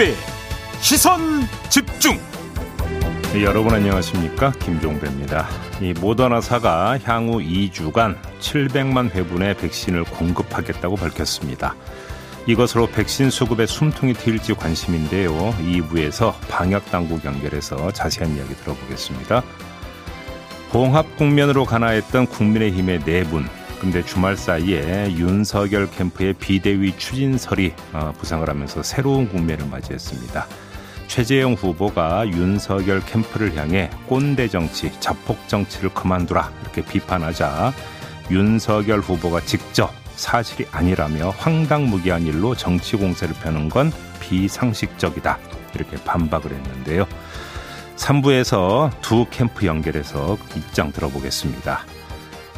김종배 시선 집중 네, 여러분 안녕하십니까 김종배입니다. 이 모더나사가 향후 2주간 700만 회분의 백신을 공급하겠다고 밝혔습니다. 이것으로 백신 수급에 숨통이 트일지 관심인데요. 2부에서 방역당국 연결해서 자세한 이야기 들어보겠습니다. 봉합 국면으로 가나했던 국민의힘의 내분. 네 근데 주말 사이에 윤석열 캠프의 비대위 추진설이 어, 부상을 하면서 새로운 국면을 맞이했습니다. 최재형 후보가 윤석열 캠프를 향해 꼰대 정치, 자폭 정치를 그만두라 이렇게 비판하자 윤석열 후보가 직접 사실이 아니라며 황당무계한 일로 정치 공세를 펴는 건 비상식적이다. 이렇게 반박을 했는데요. 3부에서 두 캠프 연결해서 입장 들어보겠습니다.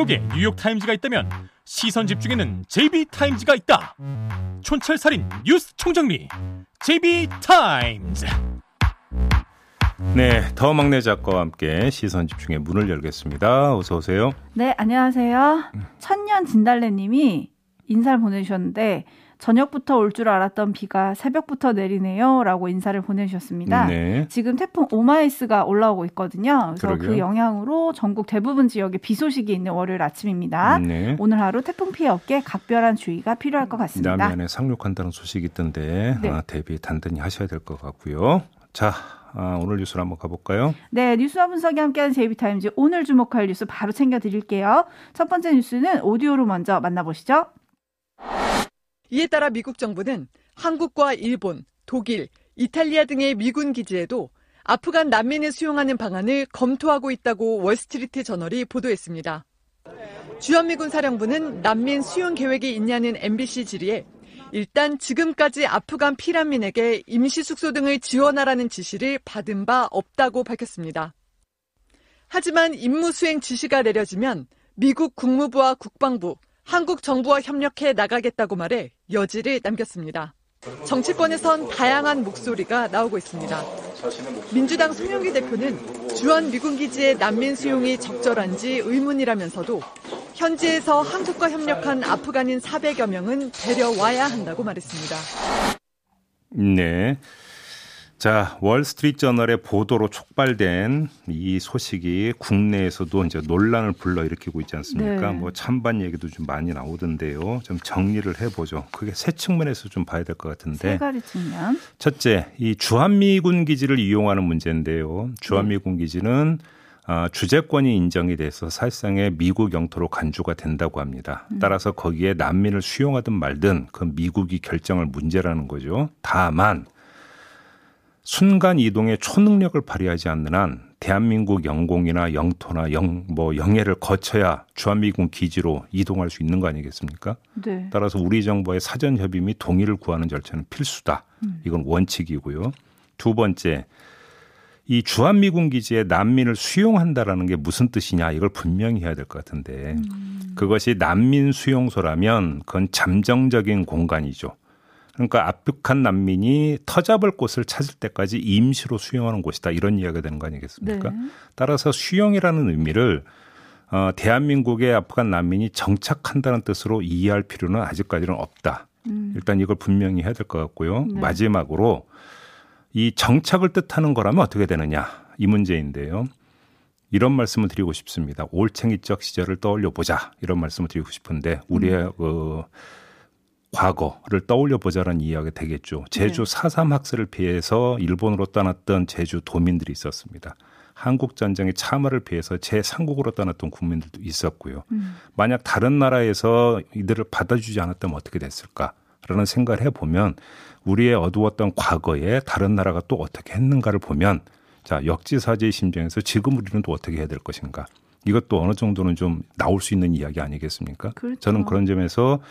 뉴욕에 뉴욕타임즈가 있다면 시선 집중에는 JB타임즈가 있다. 촌철살인 뉴스 총정리 JB타임즈. 네, 더 막내 작가와 함께 시선 집중의 문을 열겠습니다. 어서 오세요. 네, 안녕하세요. 천년 진달래님이 인사를 보내주셨는데 저녁부터 올 줄 알았던 비가 새벽부터 내리네요. 라고 인사를 보내주셨습니다. 네. 지금 태풍 오마이스가 올라오고 있거든요. 그래서 그러게요. 그 영향으로 전국 대부분 지역에 비 소식이 있는 월요일 아침입니다. 네. 오늘 하루 태풍 피해 없게 각별한 주의가 필요할 것 같습니다. 남해안에 상륙한다는 소식이 있던데 네. 아, 대비 단단히 하셔야 될 것 같고요. 자, 아, 오늘 뉴스를 한번 가볼까요? 네, 뉴스와 분석이 함께하는 제이비타임즈 오늘 주목할 뉴스 바로 챙겨드릴게요. 첫 번째 뉴스는 오디오로 먼저 만나보시죠. 이에 따라 미국 정부는 한국과 일본, 독일, 이탈리아 등의 미군 기지에도 아프간 난민을 수용하는 방안을 검토하고 있다고 월스트리트 저널이 보도했습니다. 주한미군 사령부는 난민 수용 계획이 있냐는 MBC 질의에 일단 지금까지 아프간 피난민에게 임시 숙소 등을 지원하라는 지시를 받은 바 없다고 밝혔습니다. 하지만 임무 수행 지시가 내려지면 미국 국무부와 국방부, 한국 정부와 협력해 나가겠다고 말해 여지를 남겼습니다. 정치권에선 다양한 목소리가 나오고 있습니다. 민주당 송영기 대표는 주한 미군 기지의 난민 수용이 적절한지 의문이라면서도 현지에서 한국과 협력한 아프간인 400여 명은 데려와야 한다고 말했습니다. 네. 자, 월스트리트저널의 보도로 촉발된 이 소식이 국내에서도 이제 논란을 불러일으키고 있지 않습니까? 네. 뭐 찬반 얘기도 좀 많이 나오던데요. 좀 정리를 해보죠. 그게 세 측면에서 좀 봐야 될 것 같은데. 세 가지 측면. 첫째, 이 주한미군 기지를 이용하는 문제인데요. 주한미군 네. 기지는 아, 주재권이 인정이 돼서 사실상의 미국 영토로 간주가 된다고 합니다. 음. 따라서 거기에 난민을 수용하든 말든 그 미국이 결정할 문제라는 거죠. 다만 순간 이동의 초능력을 발휘하지 않는 한 대한민국 영공이나 영토나 영, 뭐 영해를 거쳐야 주한미군 기지로 이동할 수 있는 거 아니겠습니까? 네. 따라서 우리 정부의 사전 협의 및 동의를 구하는 절차는 필수다. 음. 이건 원칙이고요. 두 번째, 이 주한미군 기지에 난민을 수용한다라는 게 무슨 뜻이냐 이걸 분명히 해야 될 것 같은데 음. 그것이 난민 수용소라면 그건 잠정적인 공간이죠. 그러니까 압축한 난민이 터잡을 곳을 찾을 때까지 임시로 수용하는 곳이다 이런 이야기가 되는 거 아니겠습니까? 네. 따라서 수용이라는 의미를 어, 대한민국의 아프간 난민이 정착한다는 뜻으로 이해할 필요는 아직까지는 없다. 음. 일단 이걸 분명히 해야 될 것 같고요. 네. 마지막으로 이 정착을 뜻하는 거라면 어떻게 되느냐 이 문제인데요. 이런 말씀을 드리고 싶습니다. 올챙이적 시절을 떠올려 보자 이런 말씀을 드리고 싶은데 우리의 음. 그 과거를 떠올려 보자라는 이야기가 되겠죠. 제주 네. 4.3 학살을 피해서 일본으로 떠났던 제주 도민들이 있었습니다. 한국 전쟁의 참화를 피해서 제3국으로 떠났던 국민들도 있었고요. 음. 만약 다른 나라에서 이들을 받아주지 않았다면 어떻게 됐을까라는 생각을 해보면 우리의 어두웠던 과거에 다른 나라가 또 어떻게 했는가를 보면 자 역지사지의 심정에서 지금 우리는 또 어떻게 해야 될 것인가 이것도 어느 정도는 좀 나올 수 있는 이야기 아니겠습니까? 그렇죠. 저는 그런 점에서 아,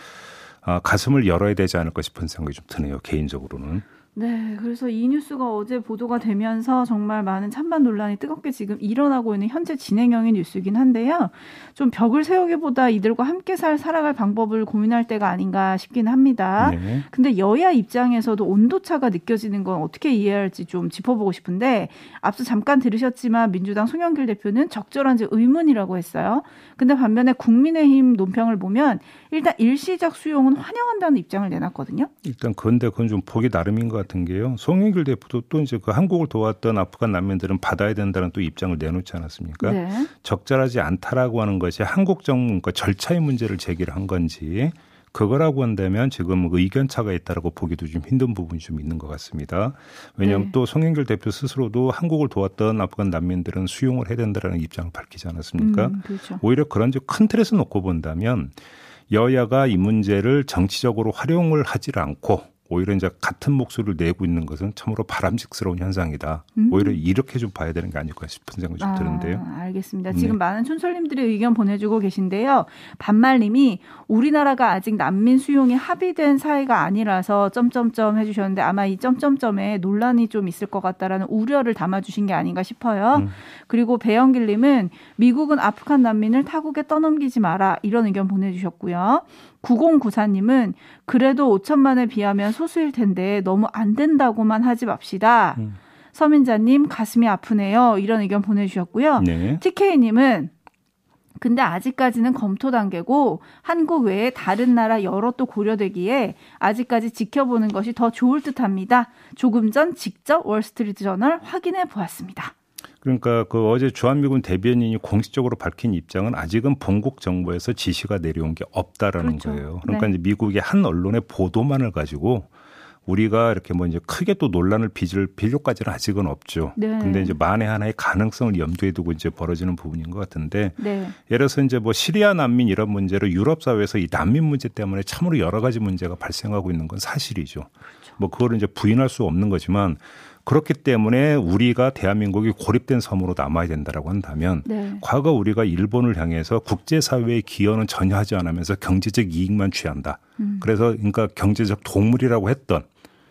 가슴을 열어야 되지 않을까 싶은 생각이 좀 드네요. 개인적으로는. 네, 그래서 이 뉴스가 어제 보도가 되면서 정말 많은 찬반 논란이 뜨겁게 지금 일어나고 있는 현재 진행형의 뉴스긴 한데요. 좀 벽을 세우기보다 이들과 함께 살 살아갈 방법을 고민할 때가 아닌가 싶긴 합니다. 네. 근데 여야 입장에서도 온도차가 느껴지는 건 어떻게 이해할지 좀 짚어보고 싶은데 앞서 잠깐 들으셨지만 민주당 송영길 대표는 적절한지 의문이라고 했어요. 근데 반면에 국민의힘 논평을 보면 일단 일시적 수용은 환영한다는 입장을 내놨거든요. 일단 그런데 그건 좀 보기 나름인 것 같은 게요. 송영길 대표도 또 이제 그 한국을 도왔던 아프간 난민들은 받아야 된다는 또 입장을 내놓지 않았습니까? 네. 적절하지 않다라고 하는 것이 한국 정부 그러니까 절차의 문제를 제기를 한 건지 그거라고 한다면 지금 의견 차가 있다라고 보기도 좀 힘든 부분이 좀 있는 것 같습니다. 왜냐하면 네. 또 송영길 대표 스스로도 한국을 도왔던 아프간 난민들은 수용을 해야 된다라는 입장을 밝히지 않았습니까? 음, 그렇죠. 오히려 그런 큰 틀에서 놓고 본다면 여야가 이 문제를 정치적으로 활용을 하질 않고 오히려 이제 같은 목소리를 내고 있는 것은 참으로 바람직스러운 현상이다. 음. 오히려 이렇게 좀 봐야 되는 게 아닐까 싶은 생각이 좀 아, 드는데요. 알겠습니다. 지금 네. 많은 촌철님들이 의견 보내주고 계신데요. 반말님이 우리나라가 아직 난민 수용이 합의된 사회가 아니라서 점점점 해주셨는데 아마 이 점점점에 논란이 좀 있을 것 같다라는 우려를 담아주신 게 아닌가 싶어요. 음. 그리고 배영길님은 미국은 아프간 난민을 타국에 떠넘기지 마라 이런 의견 보내주셨고요. 9094님은 그래도 5천만에 비하면 소수일 텐데 너무 안 된다고만 하지 맙시다. 음. 서민자님 가슴이 아프네요. 이런 의견 보내주셨고요. 네. TK님은 근데 아직까지는 검토 단계고 한국 외에 다른 나라 여러 또 고려되기에 아직까지 지켜보는 것이 더 좋을 듯합니다. 조금 전 직접 월스트리트 저널 확인해 보았습니다. 그러니까 그 어제 주한미군 대변인이 공식적으로 밝힌 입장은 아직은 본국 정부에서 지시가 내려온 게 없다라는 그렇죠. 거예요. 그러니까 네. 이제 미국의 한 언론의 보도만을 가지고 우리가 이렇게 뭐 이제 크게 또 논란을 빚을 필요까지는 아직은 없죠. 네. 근데 이제 만에 하나의 가능성을 염두에 두고 이제 벌어지는 부분인 것 같은데 네. 예를 들어서 이제 뭐 시리아 난민 이런 문제로 유럽 사회에서 이 난민 문제 때문에 참으로 여러 가지 문제가 발생하고 있는 건 사실이죠. 그렇죠. 뭐 그거를 이제 부인할 수 없는 거지만 그렇기 때문에 우리가 대한민국이 고립된 섬으로 남아야 된다라고 한다면 네. 과거 우리가 일본을 향해서 국제사회의 기여는 전혀 하지 않으면서 경제적 이익만 취한다. 음. 그래서 그러니까 경제적 동물이라고 했던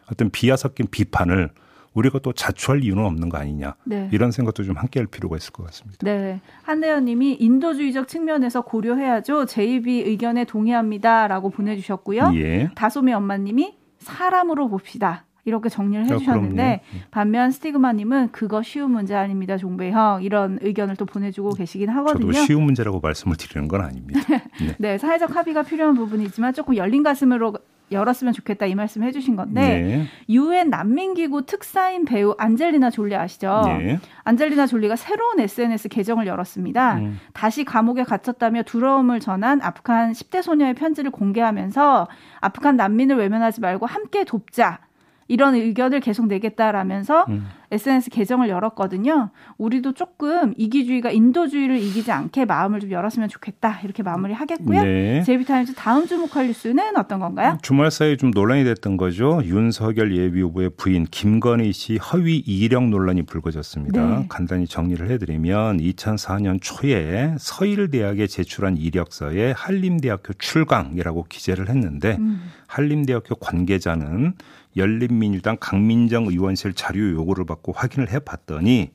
어떤 비하 섞인 비판을 우리가 또 자초할 이유는 없는 거 아니냐 네. 이런 생각도 좀 함께 할 필요가 있을 것 같습니다. 네, 한대현님이 인도주의적 측면에서 고려해야죠. JB 의견에 동의합니다라고 보내주셨고요. 예. 다솜이 엄마님이 사람으로 봅시다. 이렇게 정리를 아, 해주셨는데 그 반면 스티그마님은 그거 쉬운 문제 아닙니다, 종배형 이런 의견을 또 보내주고 계시긴 하거든요. 저도 쉬운 문제라고 말씀을 드리는 건 아닙니다. 네. 네, 사회적 합의가 필요한 부분이지만 조금 열린 가슴으로 열었으면 좋겠다 이 말씀 해주신 건데 네. 유엔 네. 난민기구 특사인 배우 안젤리나 졸리 아시죠? 네. 안젤리나 졸리가 새로운 SNS 계정을 열었습니다. 음. 다시 감옥에 gat혔다며 두려움을 전한 아프간 10대 소녀의 편지를 공개하면서 아프간 난민을 외면하지 말고 함께 돕자. 이런 의견을 계속 내겠다라면서 음. SNS 계정을 열었거든요. 우리도 조금 이기주의가 인도주의를 이기지 않게 마음을 좀 열었으면 좋겠다. 이렇게 마무리하겠고요. 네. 제비타임즈 다음 주 목할 뉴스는 어떤 건가요? 주말 사이에 좀 논란이 됐던 거죠. 윤석열 예비 후보의 부인 김건희 씨 허위 이력 논란이 불거졌습니다. 네. 간단히 정리를 해드리면 2004년 초에 서일대학에 제출한 이력서에 한림대학교 출강이라고 기재를 했는데 음. 한림대학교 관계자는 열린민주당 강민정 의원실 자료 요구를 받고 확인을 해봤더니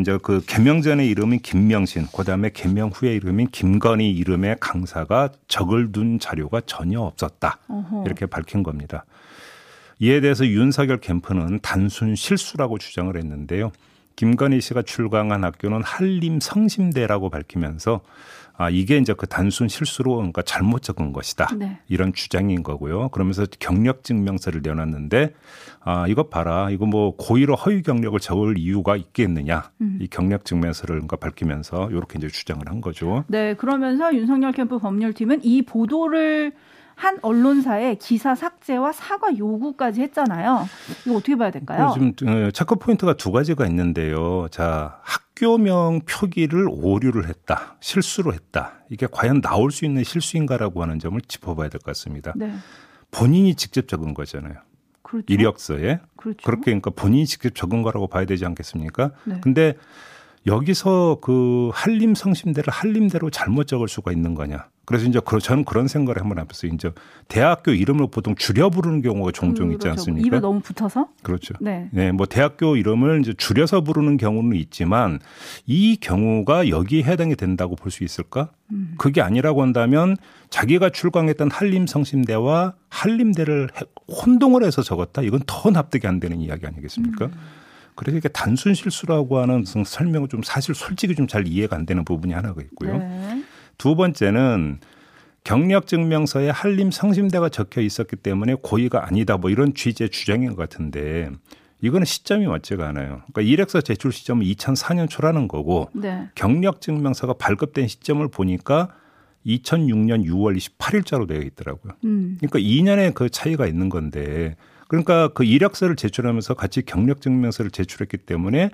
이제 그 개명 전에 이름인 김명신, 그 다음에 개명 후에 이름인 김건희 이름의 강사가 적을 둔 자료가 전혀 없었다. 어허. 이렇게 밝힌 겁니다. 이에 대해서 윤석열 캠프는 단순 실수라고 주장을 했는데요. 김건희 씨가 출강한 학교는 한림 성심대라고 밝히면서 아 이게 이제 그 단순 실수로 그러니까 잘못 적은 것이다 네. 이런 주장인 거고요. 그러면서 경력 증명서를 내놨는데 아 이것 봐라 이거 뭐 고의로 허위 경력을 적을 이유가 있겠느냐 음. 이 경력 증명서를 그러니까 밝히면서 이렇게 이제 주장을 한 거죠. 네 그러면서 윤석열 캠프 법률팀은 이 보도를 한 언론사에 기사 삭제와 사과 요구까지 했잖아요. 이거 어떻게 봐야 될까요? 지금 어, 체크 포인트가 두 가지가 있는데요. 자, 학교명 표기를 오류를 했다. 실수로 했다. 이게 과연 나올 수 있는 실수인가라고 하는 점을 짚어봐야 될 것 같습니다. 네. 본인이 직접 적은 거잖아요. 그렇죠. 이력서에. 그렇죠. 그렇게 그러니까 본인이 직접 적은 거라고 봐야 되지 않겠습니까? 네. 근데 여기서 그 한림 성심대를 한림대로 잘못 적을 수가 있는 거냐? 그래서 이제 저는 그런 생각을 한번 해봤어요. 이제 대학교 이름을 보통 줄여 부르는 경우가 종종 있지 그렇죠. 않습니까? 입에 너무 붙어서? 그렇죠. 네. 네, 뭐 대학교 이름을 이제 줄여서 부르는 경우는 있지만 이 경우가 여기에 해당이 된다고 볼 수 있을까? 음. 그게 아니라고 한다면 자기가 출강했던 한림성심대와 한림대를 혼동을 해서 적었다. 이건 더 납득이 안 되는 이야기 아니겠습니까? 음. 그래서 이게 단순 실수라고 하는 설명은 좀 사실 솔직히 좀 잘 이해가 안 되는 부분이 하나가 있고요. 네. 두 번째는 경력 증명서에 한림 성심대가 적혀 있었기 때문에 고의가 아니다 뭐 이런 취지의 주장인 것 같은데 이거는 시점이 맞지가 않아요. 그러니까 이력서 제출 시점은 2004년 초라는 거고 네. 경력 증명서가 발급된 시점을 보니까 2006년 6월 28일자로 되어 있더라고요. 음. 그러니까 2년의 그 차이가 있는 건데 그러니까 그 이력서를 제출하면서 같이 경력 증명서를 제출했기 때문에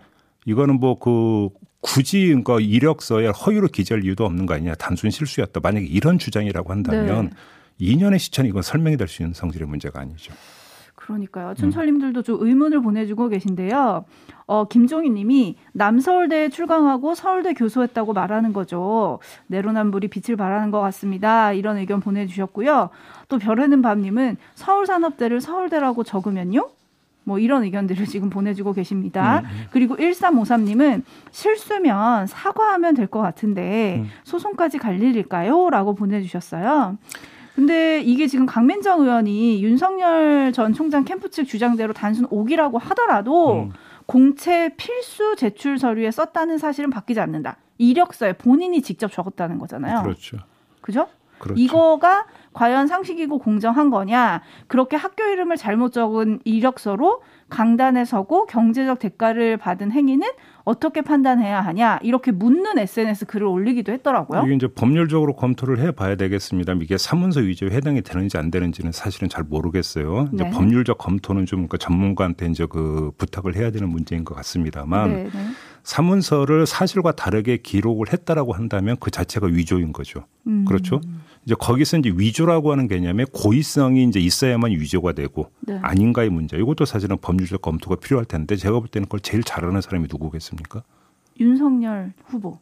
이거는 뭐 그 굳이 그러니까 이력서에 허위로 기재할 이유도 없는 거 아니냐 단순 실수였다 만약에 이런 주장이라고 한다면 네. 2년의 시차는 이건 설명이 될 수 있는 성질의 문제가 아니죠. 그러니까요. 춘철님들도 음. 좀 의문을 보내주고 계신데요. 어, 김종희 님이 남서울대에 출강하고 서울대 교수했다고 말하는 거죠. 내로남불이 빛을 발하는 것 같습니다. 이런 의견 보내주셨고요. 또 별에는 밤님은 서울산업대를 서울대라고 적으면요? 뭐 이런 의견들을 지금 보내주고 계십니다. 음. 음. 그리고 1353님은 실수면 사과하면 될 것 같은데 음. 소송까지 갈 일일까요? 라고 보내주셨어요. 근데 이게 지금 강민정 의원이 윤석열 전 총장 캠프 측 주장대로 단순 오기라고 하더라도 음. 공채 필수 제출 서류에 썼다는 사실은 바뀌지 않는다. 이력서에 본인이 직접 적었다는 거잖아요. 그렇죠. 그죠? 그렇죠. 이거가 과연 상식이고 공정한 거냐? 그렇게 학교 이름을 잘못 적은 이력서로 강단에 서고 경제적 대가를 받은 행위는 어떻게 판단해야 하냐 이렇게 묻는 SNS 글을 올리기도 했더라고요. 이게 이제 법률적으로 검토를 해봐야 되겠습니다. 이게 사문서 위조에 해당이 되는지 안 되는지는 사실은 잘 모르겠어요. 이제 네. 법률적 검토는 좀 그러니까 전문가한테 이제 그 부탁을 해야 되는 문제인 것 같습니다만 네, 네. 사문서를 사실과 다르게 기록을 했다라고 한다면 그 자체가 위조인 거죠. 음. 그렇죠? 이제 거기서 이제 위조라고 하는 개념에 고의성이 이제 있어야만 위조가 되고 네. 아닌가의 문제. 이것도 사실은 법률적 검토가 필요할 텐데 제가 볼 때는 그걸 제일 잘하는 사람이 누구겠습니까? 윤석열 후보.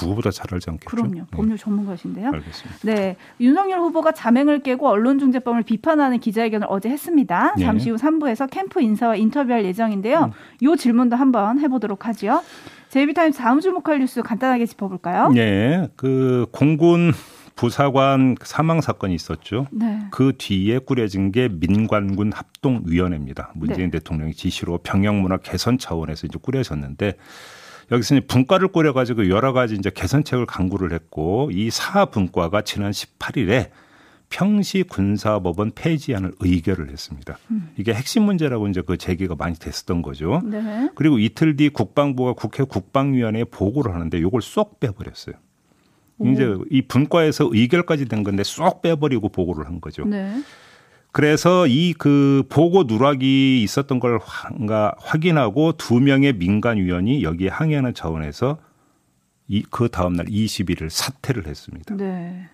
누구보다 잘 알지 않겠죠? 그럼요. 네. 법률 네. 전문가신데요. 알겠습니다. 네. 윤석열 후보가 자맹을 깨고 언론중재법을 비판하는 기자회견을 어제 했습니다. 네. 잠시 후 3부에서 캠프 인사와 인터뷰할 예정인데요. 음. 이 질문도 한번 해보도록 하죠. 제이비타임스 다음 주목할 뉴스 간단하게 짚어볼까요? 네. 그 공군 부사관 사망 사건이 있었죠. 네. 그 뒤에 꾸려진 게 민관군 합동위원회입니다. 문재인 네. 대통령의 지시로 병영문화 개선 차원에서 이제 꾸려졌는데 여기서 분과를 꾸려가지고 여러 가지 이제 개선책을 강구를 했고 이 사분과가 지난 18일에 평시 군사법원 폐지안을 의결을 했습니다. 음. 이게 핵심 문제라고 이제 그 제기가 많이 됐었던 거죠. 네. 그리고 이틀 뒤 국방부가 국회 국방위원회에 보고를 하는데 이걸 쏙 빼버렸어요. 이제 이 분과에서 의결까지 된 건데 쏙 빼버리고 보고를 한 거죠. 네. 그래서 이 그 보고 누락이 있었던 걸 확인하고 두 명의 민간 위원이 여기에 항의하는 차원에서 이 그 다음 날 21일 사퇴를 했습니다. 네.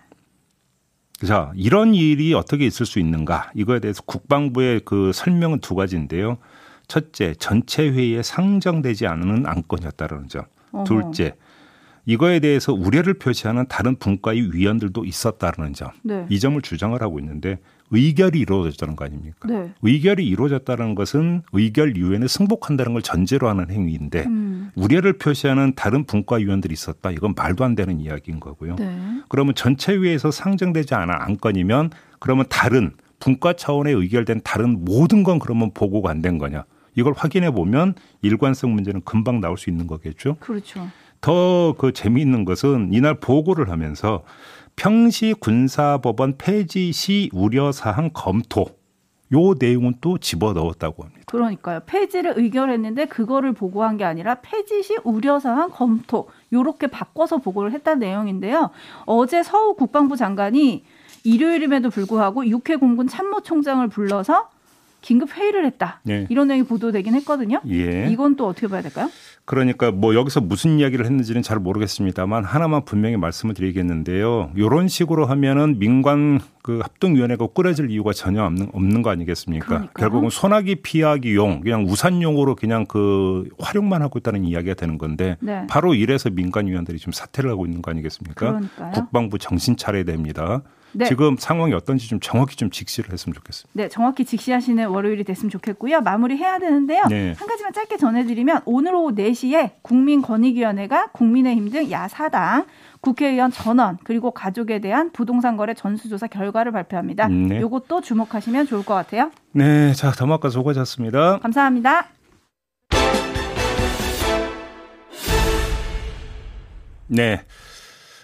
자, 이런 일이 어떻게 있을 수 있는가? 이거에 대해서 국방부의 그 설명은 두 가지인데요. 첫째, 전체 회의에 상정되지 않은 안건이었다는 점. 어허. 둘째, 이거에 대해서 우려를 표시하는 다른 분과의 위원들도 있었다는 점. 네. 이 점을 주장을 하고 있는데 의결이 이루어졌다는 거 아닙니까? 네. 의결이 이루어졌다는 것은 의결 이후에는 승복한다는 걸 전제로 하는 행위인데 음. 우려를 표시하는 다른 분과 위원들이 있었다. 이건 말도 안 되는 이야기인 거고요. 네. 그러면 전체회에서 상정되지 않은 안건이면 그러면 다른 분과 차원에 의결된 다른 모든 건 그러면 보고가 안 된 거냐? 이걸 확인해 보면 일관성 문제는 금방 나올 수 있는 거겠죠. 그렇죠. 더 그 재미있는 것은 이날 보고를 하면서 평시 군사법원 폐지 시 우려 사항 검토 요 내용은 또 집어 넣었다고 합니다. 그러니까요. 폐지를 의결했는데 그거를 보고한 게 아니라 폐지 시 우려사항 검토 요렇게 바꿔서 보고를 했다는 내용인데요. 어제 서우 국방부 장관이 일요일임에도 불구하고 육해 공군 참모총장을 불러서 긴급 회의를 했다. 예. 이런 내용이 보도되긴 했거든요. 예. 이건 또 어떻게 봐야 될까요? 그러니까 뭐 여기서 무슨 이야기를 했는지는 잘 모르겠습니다만 하나만 분명히 말씀을 드리겠는데요. 이런 식으로 하면은 민관 그 합동위원회가 꾸려질 이유가 전혀 없는, 없는 거 아니겠습니까? 그러니까요. 결국은 소나기 피하기용 그냥 우산용으로 그냥 그 활용만 하고 있다는 이야기가 되는 건데 네. 바로 이래서 민간 위원들이 지금 사퇴를 하고 있는 거 아니겠습니까? 그러니까요. 국방부 정신 차려야 됩니다. 네. 지금 상황이 어떤지 좀 정확히 좀 직시를 했으면 좋겠습니다. 네, 정확히 직시하시는 월요일이 됐으면 좋겠고요. 마무리해야 되는데요. 네. 한 가지만 짧게 전해드리면 오늘 오후 4시에 국민권익위원회가 국민의힘 등 야사당 국회의원 전원 그리고 가족에 대한 부동산 거래 전수조사 결과를 발표합니다. 네. 이것도 주목하시면 좋을 것 같아요. 네, 자 더마카 수고하셨습니다. 감사합니다. 네.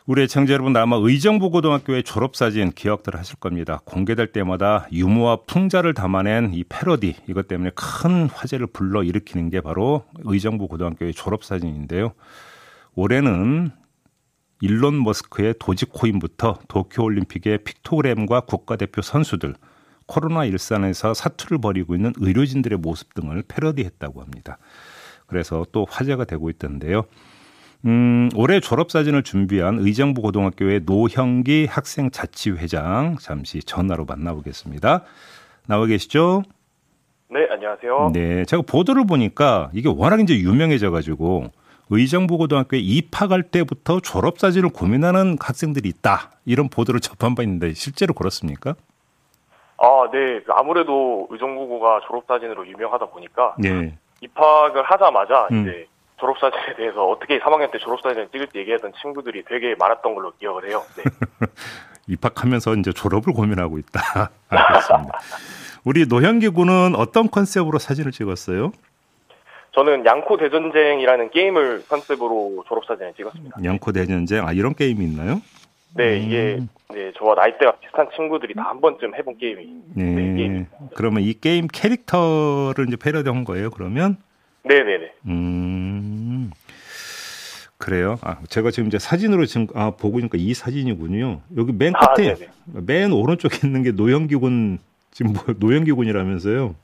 우리 애청자 여러분 아마 의정부 고등학교의 졸업사진 기억들 하실 겁니다. 공개될 때마다 유머와 풍자를 담아낸 이 패러디 이것 때문에 큰 화제를 불러 일으키는 게 바로 의정부 고등학교의 졸업사진인데요. 올해는 일론 머스크의 도지코인부터 도쿄올림픽의 픽토그램과 국가대표 선수들, 코로나 일산에서 사투를 벌이고 있는 의료진들의 모습 등을 패러디했다고 합니다. 그래서 또 화제가 되고 있던데요. 음, 올해 졸업 사진을 준비한 의정부 고등학교의 노형기 학생 자치회장 잠시 전화로 만나보겠습니다. 나와 계시죠? 네, 안녕하세요. 네, 제가 보도를 보니까 이게 워낙 이제 유명해져 가지고 의정부 고등학교에 입학할 때부터 졸업 사진을 고민하는 학생들이 있다. 이런 보도를 접한 바 있는데 실제로 그렇습니까? 아, 네. 아무래도 의정부고가 졸업 사진으로 유명하다 보니까 네. 입학을 하자마자 음. 이제 졸업사진에 대해서 어떻게 3학년 때 졸업사진을 찍을지 얘기하던 친구들이 되게 많았던 걸로 기억을 해요. 네. 입학하면서 이제 졸업을 고민하고 있다. 알겠습니다. 우리 노현기 군은 어떤 컨셉으로 사진을 찍었어요? 저는 양코 대전쟁이라는 게임을 컨셉으로 졸업사진을 찍었습니다. 양코 대전쟁, 아, 이런 게임이 있나요? 네, 음. 이게, 네, 저와 나이대가 비슷한 친구들이 다 한 번쯤 해본 게임이. 네. 네 게임. 그러면 이 게임 캐릭터를 이제 패러디 한 거예요, 그러면? 네 네 네. 음. 그래요. 아, 제가 지금 이제 사진으로 지금 아, 보고 있니까 이 사진이군요. 여기 맨 아, 끝에 아, 맨 오른쪽에 있는 게 노영기군 지금 뭐 노영기군이라면서요?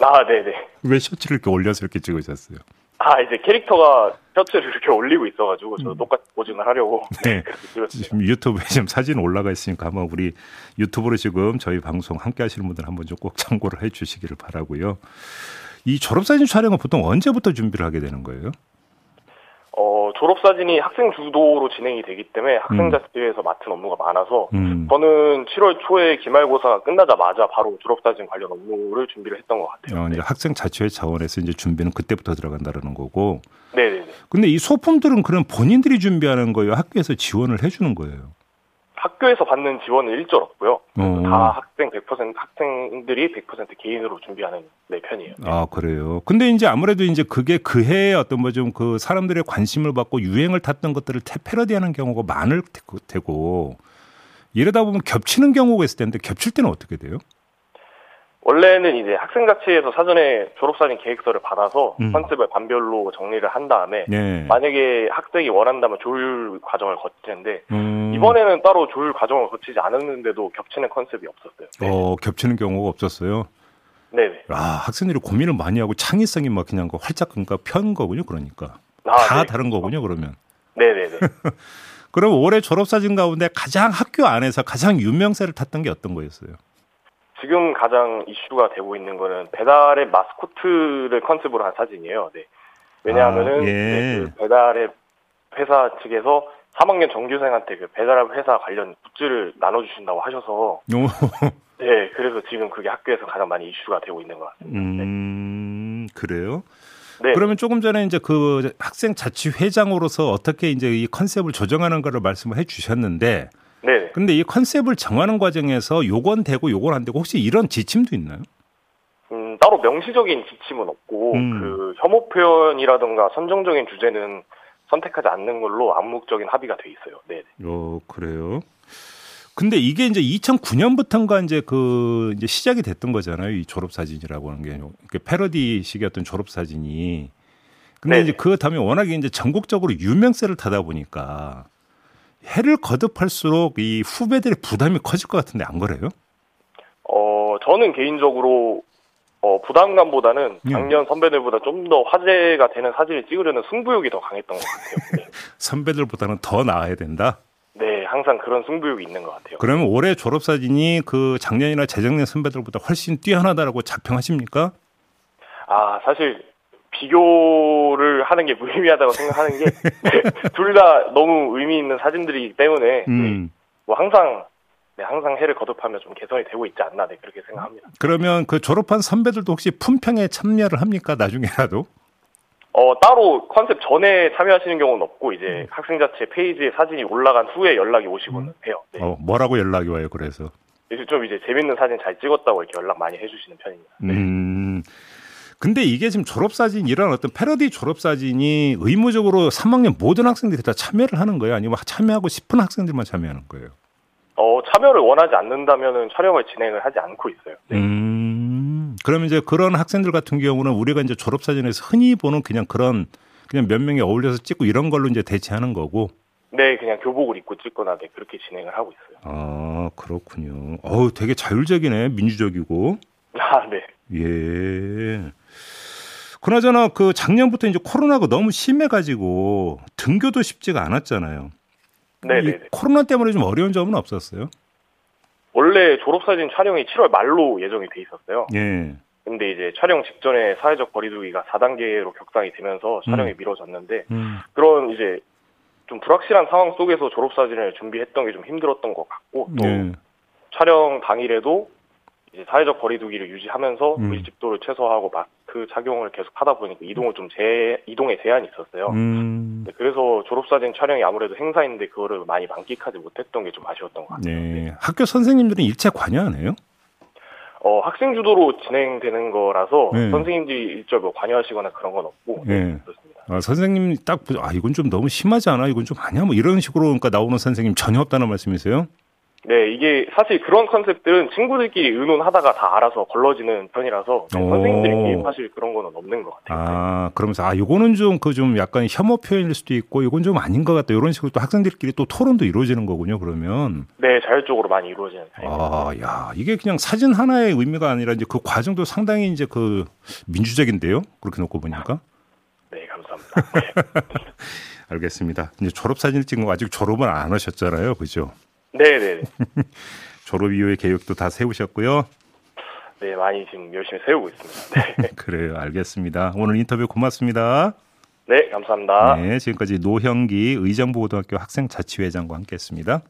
아, 네네. 왜 셔츠를 이렇게 올려서 이렇게 찍으셨어요? 아, 이제 캐릭터가 셔츠를 이렇게 올리고 있어가지고 저도 음. 똑같이 보증을 하려고. 네. 네 지금 유튜브에 지금 사진 올라가 있으니까 한번 우리 유튜브로 지금 저희 방송 함께 하시는 분들 한번 좀 꼭 참고를 해 주시기를 바라고요. 이 졸업사진 촬영은 보통 언제부터 준비를 하게 되는 거예요? 어, 졸업사진이 학생 주도로 진행이 되기 때문에 학생자치회에서 음. 맡은 업무가 많아서 음. 저는 7월 초에 기말고사가 끝나자마자 바로 졸업사진 관련 업무를 준비를 했던 것 같아요. 어, 이제 네. 학생자치회 차원에서 이제 준비는 그때부터 들어간다는 거고. 네네네. 근데 이 소품들은 그럼 본인들이 준비하는 거예요? 학교에서 지원을 해주는 거예요? 학교에서 받는 지원은 일절 없고요. 어. 다 학생 100% 학생들이 100% 개인으로 준비하는 네, 편이에요. 아 그래요. 근데 이제 아무래도 이제 그게 그 해에 어떤 뭐 좀 그 사람들의 관심을 받고 유행을 탔던 것들을 패러디하는 경우가 많을 테고 이러다 보면 겹치는 경우가 있을 텐데 겹칠 때는 어떻게 돼요? 원래는 이제 학생자치에서 사전에 졸업사진 계획서를 받아서 음. 컨셉을 반별로 정리를 한 다음에 네. 만약에 학생이 원한다면 조율 과정을 거칠 텐데 음. 이번에는 따로 조율 과정을 거치지 않았는데도 겹치는 컨셉이 없었어요. 네. 어, 겹치는 경우가 없었어요. 네네. 아, 학생들이 고민을 많이 하고 창의성이 막 그냥 그 활짝 그러니까 편 거군요, 그러니까. 아, 다 네. 다른 거군요, 그러면. 네네네. 그럼 올해 졸업사진 가운데 가장 학교 안에서 가장 유명세를 탔던 게 어떤 거였어요? 지금 가장 이슈가 되고 있는 거는 배달의 마스코트를 컨셉으로 한 사진이에요. 네. 왜냐하면은 아, 예. 네, 그 배달의 회사 측에서 3학년 정규생한테 그 배달 회사 관련 굿즈를 나눠주신다고 하셔서 네 그래서 지금 그게 학교에서 가장 많이 이슈가 되고 있는 것 같습니다. 음 네. 그래요? 네. 그러면 조금 전에 이제 그 학생 자치 회장으로서 어떻게 이제 이 컨셉을 조정하는 거를 말씀을 해주셨는데 네. 근데 이 컨셉을 정하는 과정에서 요건 되고 요건 안 되고 혹시 이런 지침도 있나요? 음, 따로 명시적인 지침은 없고 음. 그 혐오 표현이라든가 선정적인 주제는 선택하지 않는 걸로 암묵적인 합의가 돼 있어요. 네. 어, 그래요. 근데 이게 이제 2009년부터인가 이제 그 이제 시작이 됐던 거잖아요. 이 졸업 사진이라고 하는 게 패러디식이었던 졸업 사진이. 근데 네. 이제 그 다음에 워낙에 이제 전국적으로 유명세를 타다 보니까 해를 거듭할수록 이 후배들의 부담이 커질 것 같은데 안 그래요? 어, 저는 개인적으로 어, 부담감보다는 예. 작년 선배들보다 좀 더 화제가 되는 사진을 찍으려는 승부욕이 더 강했던 것 같아요. 네. 선배들보다는 더 나아야 된다? 네, 항상 그런 승부욕이 있는 것 같아요. 그러면 올해 졸업 사진이 그 작년이나 재작년 선배들보다 훨씬 뛰어나다라고 자평하십니까? 아, 사실 비교를 하는 게 무의미하다고 생각하는 게 둘 다 너무 의미 있는 사진들이기 때문에 음. 뭐 항상 네, 항상 해를 거듭하며 좀 개선이 되고 있지 않나 네, 그렇게 생각합니다. 그러면 그 졸업한 선배들도 혹시 품평에 참여를 합니까 나중에라도? 어 따로 컨셉 전에 참여하시는 경우는 없고 이제 음. 학생 자체 페이지에 사진이 올라간 후에 연락이 오시고는 음. 해요. 네. 어 뭐라고 연락이 와요? 그래서 이제 좀 이제 재밌는 사진 잘 찍었다고 이렇게 연락 많이 해주시는 편입니다. 네. 음. 근데 이게 지금 졸업사진 이런 어떤 패러디 졸업사진이 의무적으로 3학년 모든 학생들이 다 참여를 하는 거예요? 아니면 참여하고 싶은 학생들만 참여하는 거예요? 어, 참여를 원하지 않는다면 촬영을 진행을 하지 않고 있어요. 네. 음, 그러면 이제 그런 학생들 같은 경우는 우리가 이제 졸업사진에서 흔히 보는 그냥 그런 그냥 몇 명이 어울려서 찍고 이런 걸로 이제 대체하는 거고. 네, 그냥 교복을 입고 찍거나 네, 그렇게 진행을 하고 있어요. 아, 그렇군요. 어우, 되게 자율적이네. 민주적이고. 아, 네. 예. 그나저나 그 작년부터 이제 코로나가 너무 심해가지고 등교도 쉽지가 않았잖아요. 네 코로나 때문에 좀 어려운 점은 없었어요? 원래 졸업사진 촬영이 7월 말로 예정이 돼 있었어요. 예. 근데 이제 촬영 직전에 사회적 거리두기가 4단계로 격상이 되면서 촬영이 음. 미뤄졌는데 음. 그런 이제 좀 불확실한 상황 속에서 졸업사진을 준비했던 게 좀 힘들었던 것 같고 또 예. 촬영 당일에도 이제 사회적 거리두기를 유지하면서 음. 밀집도를 최소화하고 마스크 착용을 계속 하다 보니까 이동을 좀 제, 이동에 제한이 있었어요. 음. 네, 그래서 졸업사진 촬영이 아무래도 행사인데 그거를 많이 만끽하지 못했던 게 좀 아쉬웠던 것 같아요. 네. 학교 선생님들은 일체 관여 안 해요? 어, 학생 주도로 진행되는 거라서 네. 선생님들이 일절 뭐 관여하시거나 그런 건 없고 네. 그렇습니다. 아, 선생님 딱 아, 이건 좀 너무 심하지 않아? 이건 좀 아니야? 뭐 이런 식으로 그러니까 나오는 선생님 전혀 없다는 말씀이세요? 네, 이게 사실 그런 컨셉들은 친구들끼리 의논하다가 다 알아서 걸러지는 편이라서 네, 선생님들끼리 사실 그런 거는 없는 것 같아요. 아, 그러면서 아, 요거는 좀 그좀 그좀 약간 혐오 표현일 수도 있고 이건 좀 아닌 것 같다. 이런 식으로 또 학생들끼리 또 토론도 이루어지는 거군요. 그러면. 네, 자율적으로 많이 이루어지는 편입니다. 아, 야, 이게 그냥 사진 하나의 의미가 아니라 이제 그 과정도 상당히 이제 그 민주적인데요. 그렇게 놓고 보니까. 네, 감사합니다. 네. 알겠습니다. 이제 졸업 사진을 찍은 거 아직 졸업은 안 하셨잖아요. 그죠? 네네. 졸업 이후의 계획도 다 세우셨고요. 네, 많이 지금 열심히 세우고 있습니다. 네. 그래요, 알겠습니다. 오늘 인터뷰 고맙습니다. 네, 감사합니다. 네, 지금까지 노형기 의정부고등학교 학생자치회장과 함께했습니다.